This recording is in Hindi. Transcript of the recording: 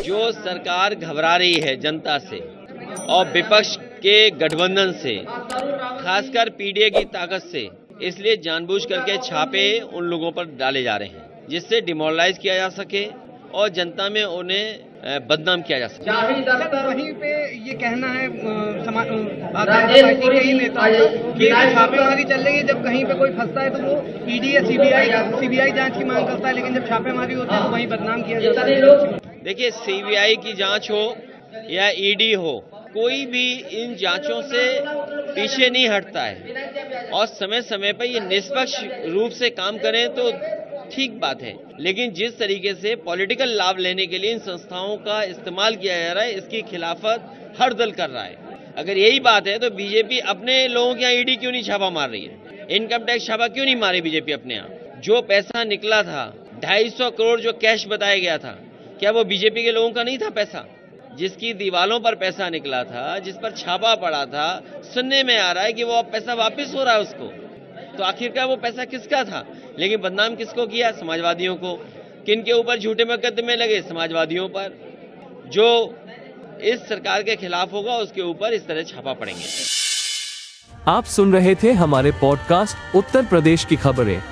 जो सरकार घबरा रही है जनता से और विपक्ष के गठबंधन से खासकर पीडीए की ताकत से इसलिए जानबूझ करके छापे उन लोगों पर डाले जा रहे हैं जिससे डिमोरलाइज किया जा सके और जनता में उन्हें बदनाम किया जा सकता है वहीं पे ये कहना है ही छापेमारी चल रही है जब कहीं पे कोई फंसता है तो वो ईडी या सीबीआई सीबीआई जाँच की मांग करता है लेकिन जब छापेमारी होती है तो वहीं बदनाम किया जाता है। देखिए सीबीआई की जाँच हो या ईडी हो, कोई भी इन जांचों से पीछे नहीं हटता है। और समय समय पर ये निष्पक्ष रूप से काम करें तो ठीक बात है। लेकिन जिस तरीके से पॉलिटिकल लाभ लेने के लिए इन संस्थाओं का इस्तेमाल किया जा रहा है, इसकी खिलाफत हर दल कर रहा है। अगर यही बात है तो बीजेपी अपने लोगों के यहाँ ईडी क्यों नहीं छापा मार रही है? इनकम टैक्स छापा क्यों नहीं मारे बीजेपी अपने यहाँ? जो पैसा निकला था, ढाई करोड़ जो कैश बताया गया था क्या वो बीजेपी के लोगों का नहीं था पैसा? जिसकी दीवालों पर पैसा निकला था, जिस पर छापा पड़ा था, सुनने में आ रहा है कि वो अब पैसा वापस हो रहा है उसको। तो आखिरकार वो पैसा किसका था? लेकिन बदनाम किसको किया? समाजवादियों को। किन के ऊपर झूठे मुकदमे लगे? समाजवादियों पर। जो इस सरकार के खिलाफ होगा, उसके ऊपर इस तरह छापा पड़ेंगे। आप सुन रहे थे हमारे पॉडकास्ट उत्तर प्रदेश की खबरें।